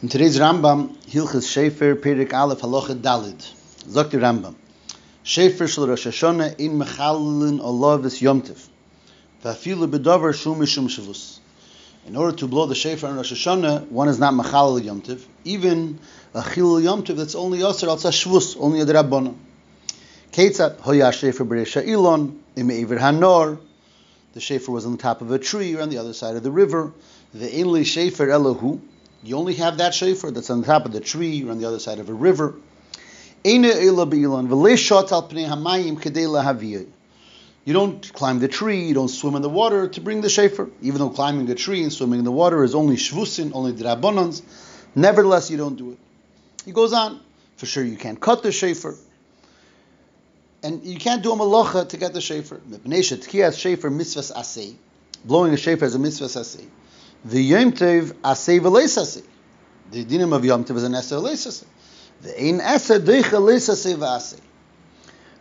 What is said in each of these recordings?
In today's Rambam, Hilchas Shefer, Perik Aleph, Halacha Dalid. Sagt die Rambam. Shefer shel Rosh Hashanah in mechalin olav es yomtiv. Vafilu bedover shum mishum shavus. In order to blow the Shefer on Rosh Hashanah, one is not mechalil yomtiv. Even a chilul yomtiv that's only yosser al shvus, only a drabbana. Ketzat hoya Shefer b'resha ilon, im eiver hanor. The Shefer was on the top of a tree or on the other side of the river. The inli Shefer elohu. You only have that shofar that's on the top of the tree or on the other side of a river. You don't climb the tree, you don't swim in the water to bring the shofar, even though climbing the tree and swimming in the water is only shvusin, only drabonans. Nevertheless, you don't do it. He goes on. For sure, you can't cut the shofar. And you can't do a malacha to get the shofar. Blowing a shofar is a mitzvah asay. The Yom Tov asay v'leisasay. The dinim of Yom Tov is an asay v'leisasay. The ein asay deicha leisasay v'asay.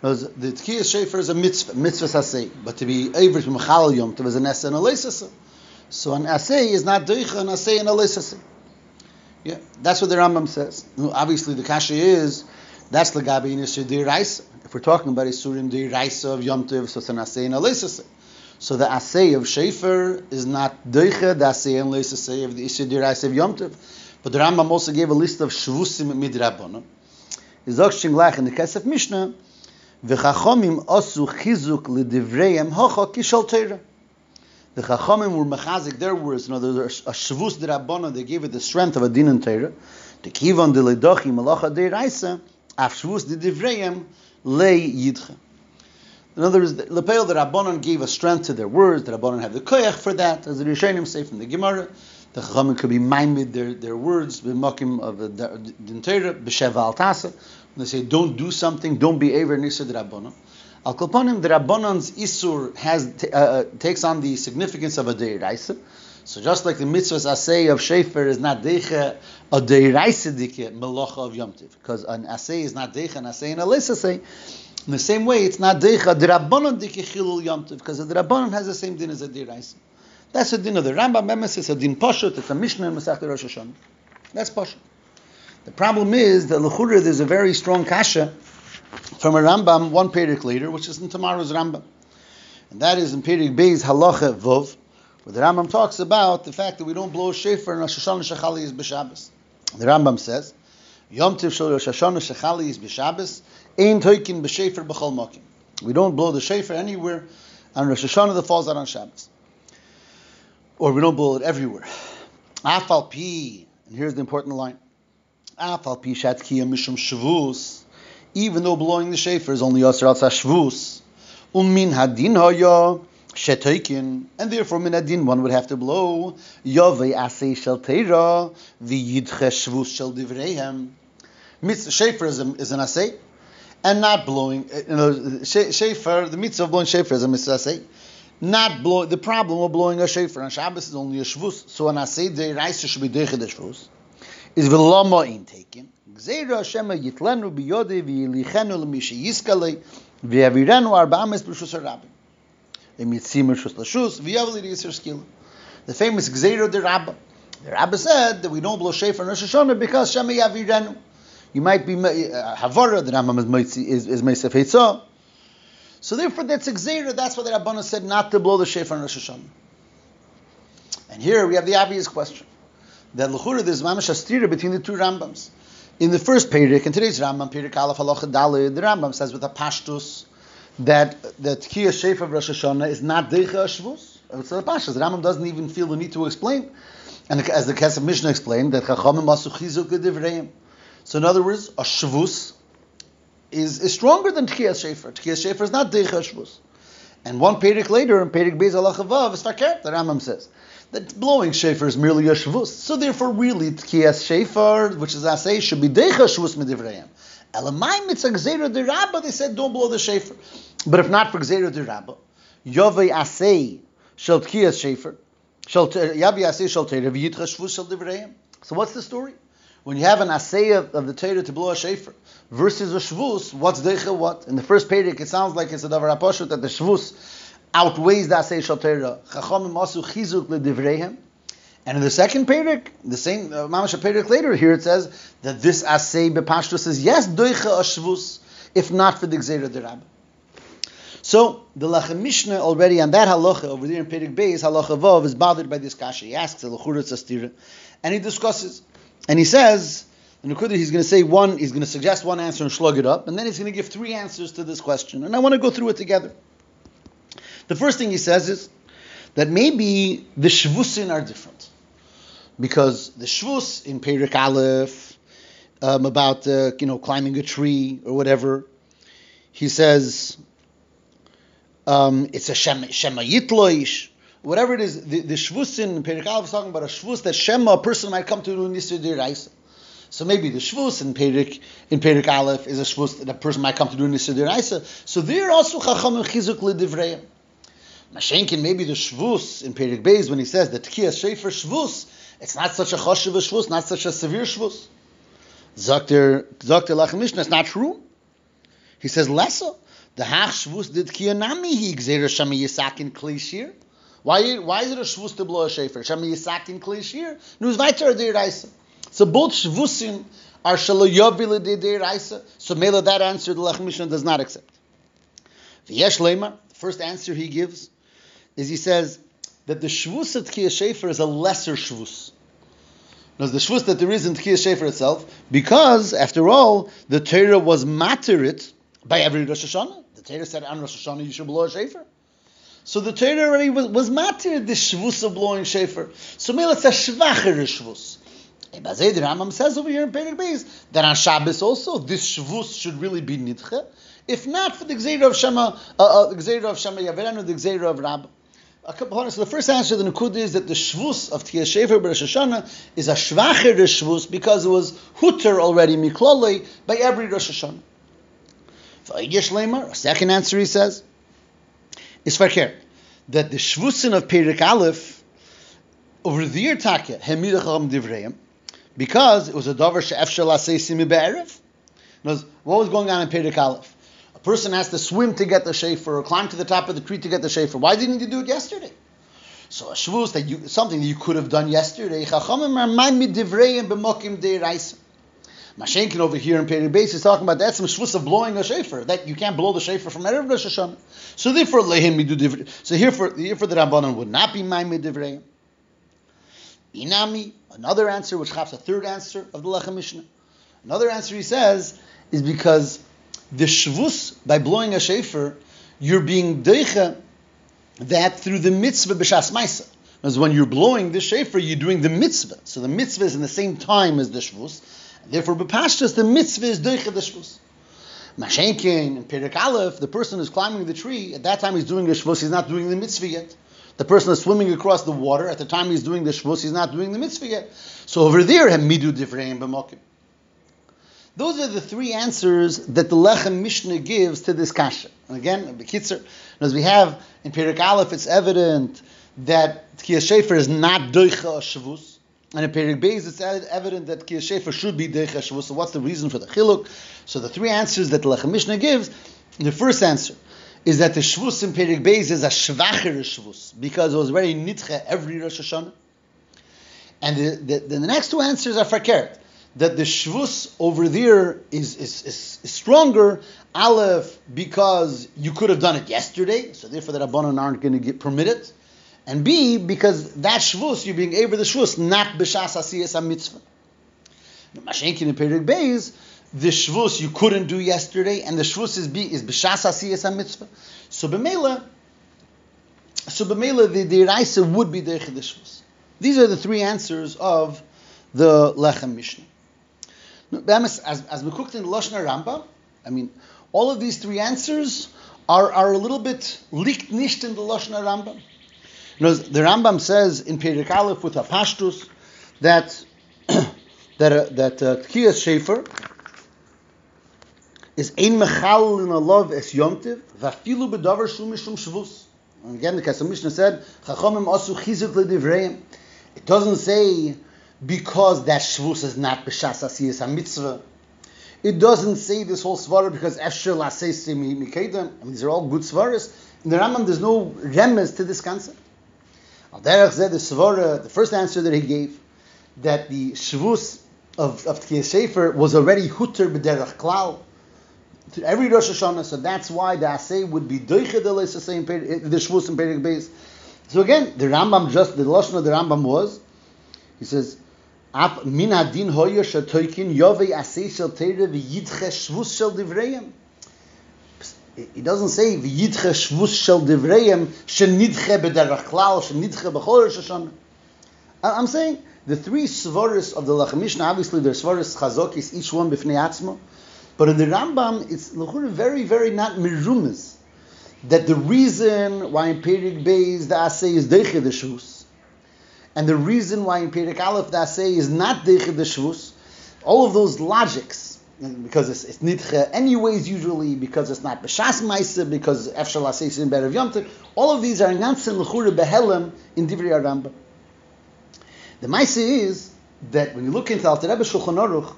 The Tkiyas Shefer is a mitzvah, mitzvah asay, but to be to Mechal Yom Tov is an asay and a. So an asay is not deicha, an asay and a leisasay. Yeah, that's what the Rambam says. Now, obviously, the kasha is that's the gabi in Raisa. If we're talking about Isurim the Raisa of Yom Tov, so it's an asay and a leisasay. So the asay of Shefer is not doicha, the asay and leis asay of the Isha Dirais of Yom Tov. But the Rambam also gave a list of shvusim midrabbanon. Izok shinglach in the Kesef Mishnah, v'chachomim osu chizuk l'divreim hocha kishal teira. The chachomim were mechazik their words, in other words, a shvus drabbana, they gave it the strength of a din and teira. The kivon de ledochi malacha deiraisa, af shvus de divreim le yidcha. In other words, the Rabbanon gave a strength to their words. The Rabbanon have the koyach for that, as the Rishonim say from the Gemara. The Chachamim could be maimed their, their words, b'makim of the Dintera, b'sheva al tasa. When they say, don't do something, don't be aver nisa the Rabbanon. Al kolponim, the Rabbanon's isur has, uh, uh, takes on the significance of a deiraisa. So just like the mitzvahs asay of shefer is not deicha, a deiraisa dike melocha of yomtiv. Because an asay is not deicha, an asay and a lis asay. In the same way, it's not deicha drabanon dikichilul yomtiv because the drabanon has the same din as a diraisa. That's the din of the Rambam Memes. It's a din poshut. It's a mishnah in Masechet Rosh Hashanah. That's poshut. The problem is that lechura there's a very strong kasha from a Rambam one period later, which is in tomorrow's Rambam, and that is in period Beis Halacha Vov, where the Rambam talks about the fact that we don't blow a shofar in Rosh Hashanah Shechali is b'Shabbos. The Rambam says. Yom Tiv Shel Rosh Hashanah Shechali is b'Shabbos, Ein Toikin b'Shefer b'Chol Mokim. We don't blow the Shefer anywhere on Rosh Hashanah that falls out on Shabbos. Or we don't blow it everywhere. Afal Pi, and here's the important line. Afal Pi Shatkiya Mishum Shavus, even though blowing the Shefer is only Yosser Al Shvus, Umin Hadin Hoya, Shetoikin, and therefore min adin one would have to blow Yovei Asei Shel Teira, the Yidche Shvus Shel Divreihem. Shefer is, a, is an Asei, and not blowing, uh, you know, Shefer, the mitzvah of blowing Shefer is a mitzvah Asei. Not blowing, the problem of blowing a Shefer on Shabbos is only a Shvus, so when I say the Reise should be Deiche de Shvus, is Vilama in taken. Gzeira Hashem yitlenu biyode v'yilichenu l'mishi yiskalei v'yavirenu arba'ames b'shus harabim. The famous Gzeiro de Rabba. The Rabba said that we don't blow shofar in Rosh Hashanah because Shema Yavirenu. You might be uh, Havara, the Rambam is is, is Meisef Heitzah. So therefore, that's a Gzeiro. That's what the Rabbana said not to blow the shofar on Rosh Hashanah. And here we have the obvious question that Lechura there's mamash astira between the two Rambams. In the first Perik, in today's Rambam, Perik Aleph Halacha Dalid, the Rambam says with a pashtus that that Tkiyah Sheif of Rosh Hashanah is not Deicha Shvus. It's a Pashas. The Rambam doesn't even feel the need to explain. And as the Kesef Mishnah explained, that Chachamim Masu Chizuk. So in other words, a Shvus is, is stronger than Tkiyah Shefer. Tkiyah Shefer is not Deicha Shvus. And one Perik later, in Perik Beis Alachavav, is Fakir, the Rambam says. That blowing Shefer is merely a Shvus. So therefore, really, Tkiyah Shefer, which is Asay, should be Deicha Shvus Medivreim. Elamai mitzvah gzeira de rabba, they said don't blow the shofar. But if not for gzeira de rabba, yovei asei shel tkiyas shofar, yavi asei shel teira v'yitcha shvus shel divreim. So what's the story? When you have an asay of, of the Torah to blow a shofar versus a shvus, what's deicha what? In the first pedic, it sounds like it's a davar aposhut that the shvus outweighs the asay shel Torah. Chachamim asu chizuk ledivreihem. And in the second Perik, the same uh, Mamash Perik later, here it says that this Asay Bepashto says, yes, Doicha Ashvus, if not for the Gzeira de Rabba. So the Lachem Mishnah already on that halacha over there in Perik Beis, halacha Vav, is bothered by this kasha. He asks a Lachura and he discusses, and he says, and he's going to say one, he's going to suggest one answer and slug it up, and then he's going to give three answers to this question. And I want to go through it together. The first thing he says is that maybe the shvusin are different. Because the shvus in Perik Aleph, um, about uh, you know climbing a tree or whatever, he says um, it's a Shema, shema whatever it is. The, the Shvus in Perik Aleph is talking about a Shvus that Shema, a person might come to do Nisr Diraisa. So maybe the Shvus in Perik in Perik Aleph is a Shvus that a person might come to do Nisr Diraisa. So there also Chacham and Chizuk Lidivreim. Mashenkin, maybe the Shvus in Perik Beis, when he says that Tkiyah Shefer Shvus, it's not such a Choshev Shvus, not such a severe Shvus. Zakter Lachem Mishnah, it's not true. He says lesser. The hach shvus did kiyanami he gzera shami yisakin klishir. Why, why is it a shvus to blow a shefer? Shami yisakin klishir. Nus weiter der reise. So both shvusim are shaloyobile de der reise. So mela that answer the Lech Mishnah does not accept. V'yesh leimar, the first answer he gives is he says that the shvus of Tkiyah Shefer is a lesser shvus. Now, the shvus that there is in Tkiyah Shefer itself, because, after all, the Torah was materit by every Rosh Hashanah. The Torah said on Rosh Hashanah you should blow a shofar. So the Torah already was, was the shvus of blowing shofar. So maybe it's a shvacher shvus. Bazay the Rambam says over here in Perek Beis that on Shabbos also this shvus should really be nidche. If not for the Gzeira of Shema, uh, uh, the Gzeira of Shema Yaverenu, the Gzeira of Rabbah. A couple of, So the first answer to the Nakud is that the Shvus of Tkiyah Shefer Rosh Hashanah is a Shvacher Shvus because it was Hutter already Miklolei by every Rosh Hashanah. A second answer he says is fakir that the shvusin of Perik Aleph over the year Takya Hemidacham Divreim because it was a davar she'efshel aseisim be'erev. What was going on in Perik Aleph? A person has to swim to get the shefer or climb to the top of the tree to get the shefer. Why didn't you do it yesterday? So a shvus that you something that you could have done yesterday. Chachamim are man midivreim b'mokim de'iraisim. Mashenkin over here in Peri Beis is talking about that's some shvus of blowing a shofar that you can't blow the shofar from Erev Rosh Hashanah. So therefore lehim midu divrei. So here for here for the Rabbanon would not be my midivrei. Inami, another answer which has a third answer of the Lechem Mishnah. Another answer he says is because the shvus by blowing a shofar, you're being deicha that through the mitzvah b'shas ma'isa. Because when you're blowing the shofar, you're doing the mitzvah. So the mitzvah is in the same time as the shvus. Therefore, bepashtas the mitzvah is doicha the shvus. Mashenkin and Perik Aleph, the person who's climbing the tree, at that time he's doing the shvus, he's not doing the mitzvah yet. The person is swimming across the water, at the time he's doing the shvus, he's not doing the mitzvah yet. So over there, have midu diffreim b'mokim. Those are the three answers that the Lechem Mishnah gives to this kasha. And again, Bekitzer, as we have in Perik Aleph, it's evident that Tkiyah Shefer is not doicha shvus. And in Perik Beis, it's evident that Kiyashefer should be Deich So what's the reason for the Chiluk? So the three answers that the Lechem Mishnah gives, the first answer is that the Shvus in Perik Beis is a Shvacher Shvus, because it was very Nitche every Rosh Hashanah. And the, the, the next two answers are Fakert, that the Shvus over there is, is, is, is, stronger, Aleph, because you could have done it yesterday, so therefore the Rabbanon aren't going to get permitted and B, because that shvus, you're being able the shvus, not b'shas asiyas mitzvah. Mashenkin in Perik Beis, the shvus you couldn't do yesterday, and the shvus is, B is b'shas asiyas mitzvah. So b'mela, so b'mela, the, the Raisa would be the shvus. These are the three answers of the Lechem Mishnah. As, as we cooked in the Lashon Rambam, I mean, all of these three answers are, are a little bit leaked nicht in the Lashon Rambam. You know, the Rambam says in Perik Aleph with Apashtus that that uh, that uh, Tkiyas Shefer is ein mechal in a love es yomtiv vafilu bedavar shum mishum shvus. And again, the Kesef Mishnah said Chachamim asu chizuk ledivreim. It doesn't say because that shvus is not b'shas asiyas hamitzvah. It doesn't say this whole svara because esher lasei mikedem. I mean, these are all good svaras. In the Rambam, there's no remes to this concept. Al derech the svara, uh, the first answer that he gave, that the shvus of of Tkiyah Sefer was already hutter b'derech klal to every Rosh Hashanah, so that's why the Asay would be doiche the uh, the shvus in Perik Beis. So again, the Rambam just the lashon of the Rambam was, he says, min adin hoyer shatoikin yovei asay shel teire v'yidche shvus shel divreim. He doesn't say v'yidche shvus shel divreim shenidche b'derach klal shenidche b'chol Rosh I'm saying the three svaris of the Mishnah, obviously they're svaris chazokis, each one b'fnei atzmo. But in the Rambam, it's very, very not mirumas that the reason why in Perik Beis the Asay is Deiche the Shvus, and the reason why in Perik Aleph the Asay is not Deiche the Shvus, all of those logics, because it's, it's anyways usually, because it's not B'Shas Maisa, because Efshal Asay is in Berev Yom all of these are Gansen L'chura Behelem in Divrei Rambam. The Maisa is that when you look into Alter Rebbe Shulchan Aruch,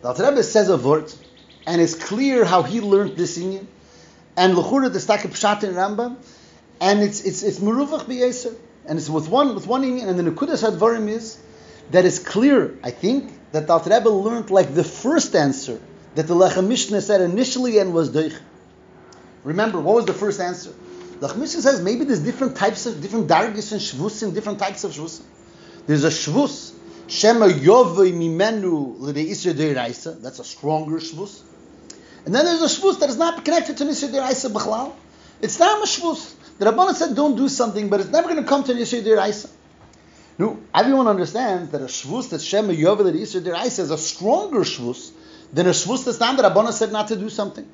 the Alter Rebbe says a word, and it's clear how he learned this union and lechura the stak pshat in Rambam, and it's it's it's meruvach b'yeser, and it's with one with one inyan, and the nekudas hadvarim is that it's clear. I think that the Alter Rebbe learned like the first answer that the Lechem Mishnah said initially and was doich. Remember, what was the first answer? The Lechem Mishnah says maybe there's different types of different dargis and shvusim, different types of shvusim. There's a shvus shema yovei mimenu l'deisra deiraisa. That's a stronger shvus. And then there's a shvus that is not connected to Nisir Diraisa B'chlal. It's not a shvus. The Rabbanah said don't do something, but it's never going to come to Nisir Diraisa. No, everyone understands that a shvus that Shema Yovel Nisir Diraisa is a stronger shvus than a shvus that's not that Rabbanah said not to do something.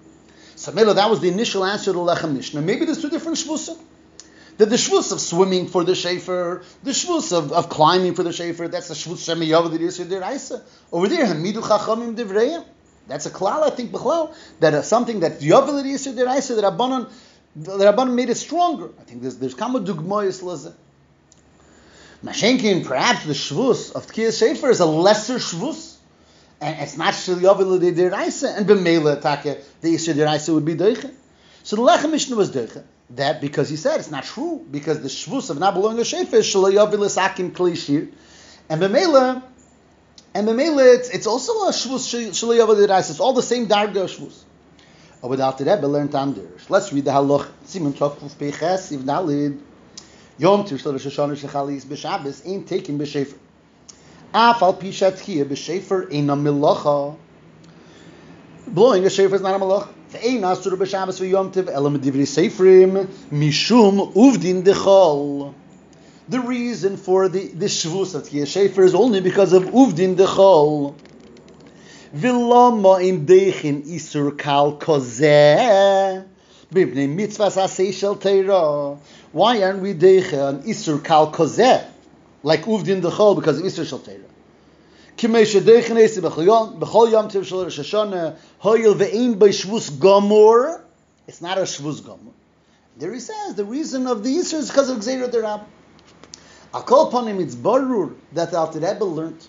So Melo, that was the initial answer to Lechem Mishnah. Maybe there's two different shvusim. That the shvus of swimming for the shafer, the shvus of, of climbing for the shafer, that's the shvus Shema Yovel Nisir Diraisa. Over there, Hamidu Chachamim Divreyim. That's a klal, I think, b'chlal, that is something that Yovel Yisur Deraisa, that Rabbanon, the Rabbanon made it stronger. I think there's there's kama dugmoyis laze. Mashenkin, perhaps the shvus of Tkiyah Sefer is a lesser shvus, and it's not Shil Yovel Deraisa, and b'meila take the Yisur Deraisa would be deiche. So the Lechem Mishnah was deiche. That because he said it's not true because the shvus of not belonging to Shefer is Shil Yovel Sakim Klishir, and b'meila and Memele, it's, it's also a Shvus Shalei Avodah It's all the same Darga Shvus. Aber der Alte Rebbe learned anders. Let's read the Halach. Simon Tov Kuf Peches, Iv Nalid. Yom Shal Rosh Hashanah Shechalis B'Shabbos ain't taken B'Shefer. Af al Pishat Chia B'Shefer ain't a Milocha. Blowing a Shefer is not a Milocha. Ve'ein Asur B'Shabbos V'Yom Tiv Elam Divri Seferim Mishum Uvdin Dechol. The reason for the, the Shvus of Tkiyah is only because of Uvdin Dechol. Vilama in Dechin Isur Kal Kozeh. Teira. Why aren't we deicha on isur kal kozeh like uvdin dechol because of isur shel teira? Kimei shedeichen esi b'chol yom tiv shel Rosh Hashanah hoyel ve'ein gomor. It's not a shvus gomor. There he says the reason of the isur is because of gzeirah derab. Akol upon him, it's barur that the Alter Rebbe learned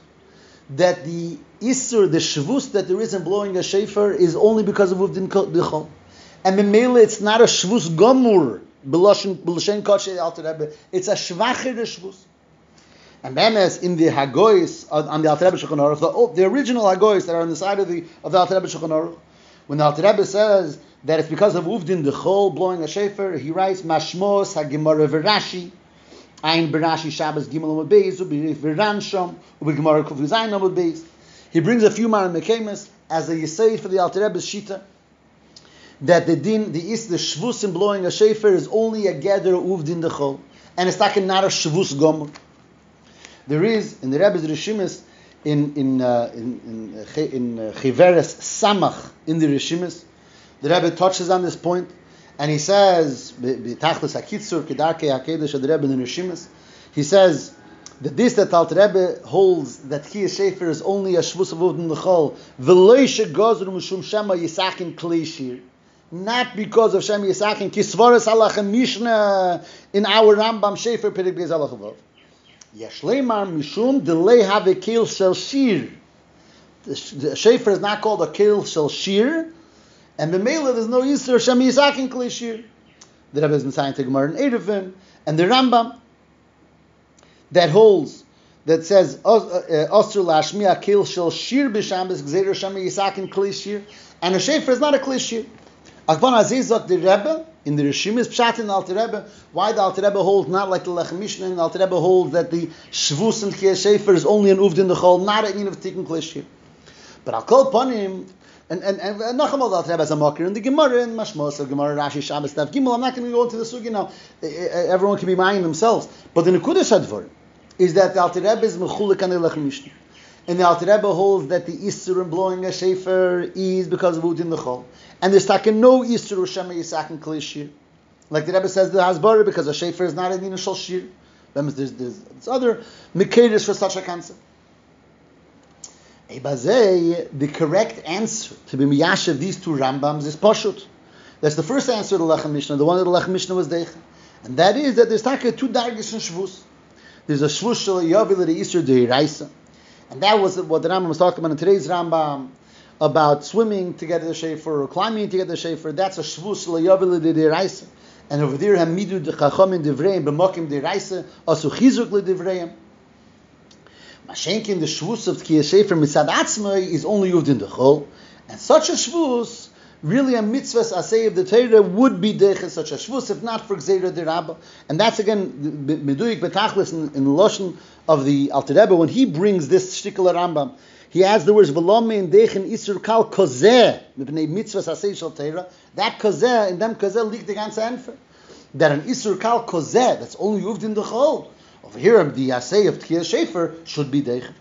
that the isur, the shvus that there is in blowing a shofar is only because of uvdin dichol. And memele, it's not a shvus gomur, koshe Alter Rebbe. It's a shvacher shvus. And then as in the Hagois on the Alter Rebbe Shulchan Aruch, the, oh, the original Hagois that are on the side of the of the Alter Rebbe Shulchan Aruch, when the Alter Rebbe says that it's because of uvdin dichol blowing a shofar, he writes mashmos hagimara v'rashi Ein Berashi Shabbos Gimel Amud Beis, Ubi Viranshom, Ubi Gemara Kuf Amud Beis. He brings a few Maran Mekemes as a Yisayid for the Alter Rebbe's Shita, that the din, the is the shvus in blowing a shefer is only a gather uvdin dechol, and it's not a shvus gom. There is in the Rebbe's Rishimis in in uh, in in, in uh, Chiveres Samach in the Rishimis, the Rebbe touches on this point and he says, "B'tachlis hakitzur kedarkei hakedesh adrebe neshimas." He says that this that Alter Rebbe holds that Kiyah Shefer is only a shvus of Udin L'chol, v'loishe gozru mishum shema yisakim kleishir. Not because of Shem Yisakim, kisvaris halachem Mishnah in our Rambam Shefer Perik Beis Halachavov. Yeshleimar mishum delay have kil shel shir. The Shefer is not called a kil shel shir, and Bemela, there's no Yisr Shem Yisakin Klishir. The Rebbe has been to Gemara in Erevin, and the Rambam. that holds that says uh, Osir Lashmiya Kil Shel Shir B'Shambis Gzeir Shema Yisakin Kli Shir, and a shefer is not a Kli Shir. Akban Azizot the Rebbe in the Rishimis Pshat in the Alter Rebbe. Why the Alter Rebbe holds not like the Lechem Mishnah? The Alter Rebbe holds that the Shvus and Kiyah Shefer is only an Uvd in the Chol, not a in of Tikkun Kli Shir. But I'll call upon him and and and Nacham al Rebbe as a mocker in the Gemara in Mashmos, Gemara Rashi Shabbos Tav Gimel. I'm not going to go into the sugi now. Everyone can be minding themselves. But the Nekudas Hadvar is that the Alter Rebbe is mechulik on the Lechem Mishnah. And the Alter Rebbe holds that the Isur in blowing a shefer is because of Udin the Chol. And there's taken no Isur Shema Yisak and Klishir. Like the Rebbe says, the Hasbara, because a shefer is not a Dina Shal Shir. There's, there's, there's other Mekadis for such a concept. The correct answer to be Miyashav these two Rambams is Pashut. That's the first answer to the Lechem Mishnah, the one that the Lechem Mishnah was Deicha. And that is that there's taka two dargis in Shvus. There's a Shvus Shal Yavil the Isra Deiraisa. And that was what the Rambam was talking about in today's Rambam about swimming to get the Shefer or climbing to get the Shefer. That's a Shvus the Deiraisa. And over there, Hamidu de Chacham Devreim, B'mokim Deiraisa, Asu Chizuk Le Devreim. Mashenkin, the shvus of Tkiyah Shefer Mitzad Atzmai is only used in the Chol. And such a shvus, really a mitzvah asay of the Torah would be deches such a shvus, if not for Gzeira de Rabba. And that's again, Meduyik Betachlis in, in the Lashon of the Alter Rebbe, when he brings this shtikal Rambam, he adds the words V'lom in dechen isur kal kozeh mipnei mitzvah asay shal Torah. That kozeh, in them kozeh liegt the ganze Enfer. That an isur kal kozeh, that's only used in the Chol. Over here, the Yasei of Tkiyah Shefer should be Deich.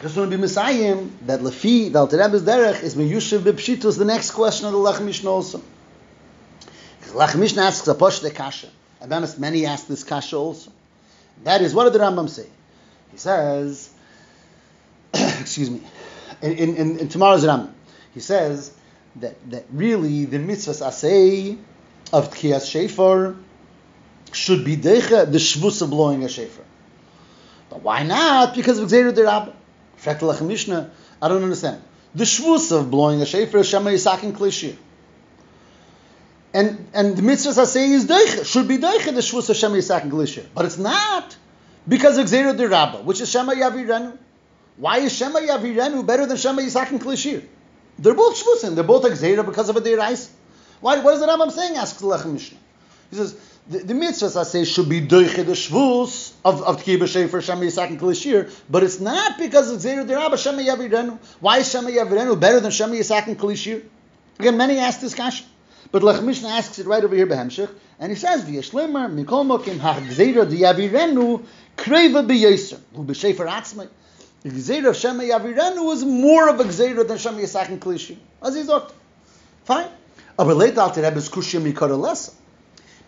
Just want to be Messiah that Lefi, the Alter Rebbe's Derech, is Meyushiv B'Pshitus, the next question of the Lech Mishnah also. Lech Mishnah asks a Posh de Kasha. And many ask this Kasha also. That is, what did the Rambam say? He says, excuse me, in, in, in tomorrow's Ram, he says that, that really the mitzvahs asay of Tkiyas Shefer should be decha the shvus of blowing a shefer. But why not? Because of Gzeir de Rabba. Mishnah, I don't understand. The shvus of blowing a shefer is Shema Yisakin Klishir. And and the mitzvah I say is deicha, should be deicha the shvus of Shema Yisakin Klishir. But it's not. Because of Gzeir de Rabba, which is Shema Yavirenu. Why is Shema Yavirenu better than Shema Yisakin Klishir? They're both shvusim. They're both Gzeira because of a Deirais. Why? What is the Rambam saying? Asks the Lechem Mishnah. He says, the, the mitzvahs I say should be doiche the shvus of of tkiba shefer shem yisak and klishir, but it's not because of zeir derabba shem yavirenu. Why is shem yavirenu better than shem yisak and klishir? Again, many ask this question, but Lech Mishnah asks it right over here behemshich, and he says v'yeshlemer mikol mokim ha'gzeira diyavirenu kreva b'yeser hu b'shefer atzmai. The gzeira of shem yavirenu was more of a gzeira than shem yisak and klishir. As he's Fine. Aber later Alter Rebbe's kushya mikara lesson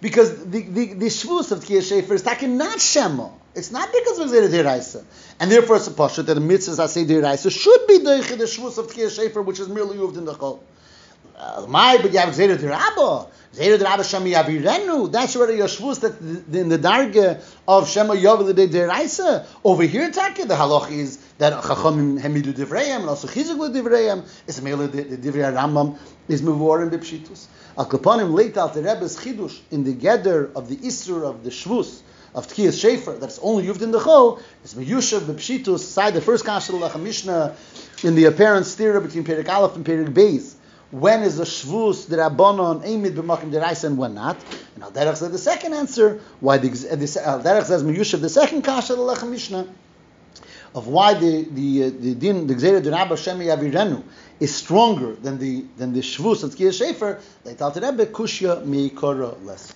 because the the, the shvus of Tkiyah Shefer is taking not Shema. It's not because of Zera Diraisa. And therefore it's a pasha that the mitzvahs I say Diraisa should be the, shvus of Tkiyah Shefer, which is merely used in the Chol. Uh, my, but you have Zera Dirabba. Zera Dirabba Shema Yavirenu. That's already a shvus that in the darga of Shema Yavel Diraisa. Over here, Taka, the halach is that Chachamim Hemidu Divrayim and also Chizuk Divrayim. It's merely the, the Divrei Rambam is Muvor and Bipshitus. Al Kapanim late out the Rebbe's Chidush in the gather of the Isur of the Shvus of Tkiyas Shefer that's only used in the Chol is Meyushav Bepshitus side the first Kashal Mishnah in the apparent stira between Perik Aleph and Perik Beis. When is the Shvus the Rabbanon Eimid B'Makim Deraisa and when not? And Al Derech said the second answer why the Al Derech says Meyushav the second Kashal Lach Mishnah of why the the uh, the din the Gzeira Dunabba Shemi Yavirenu is stronger than the than the Shvus of Tkiyah Shefer, they tell the Rebbe Kushya Meikora less.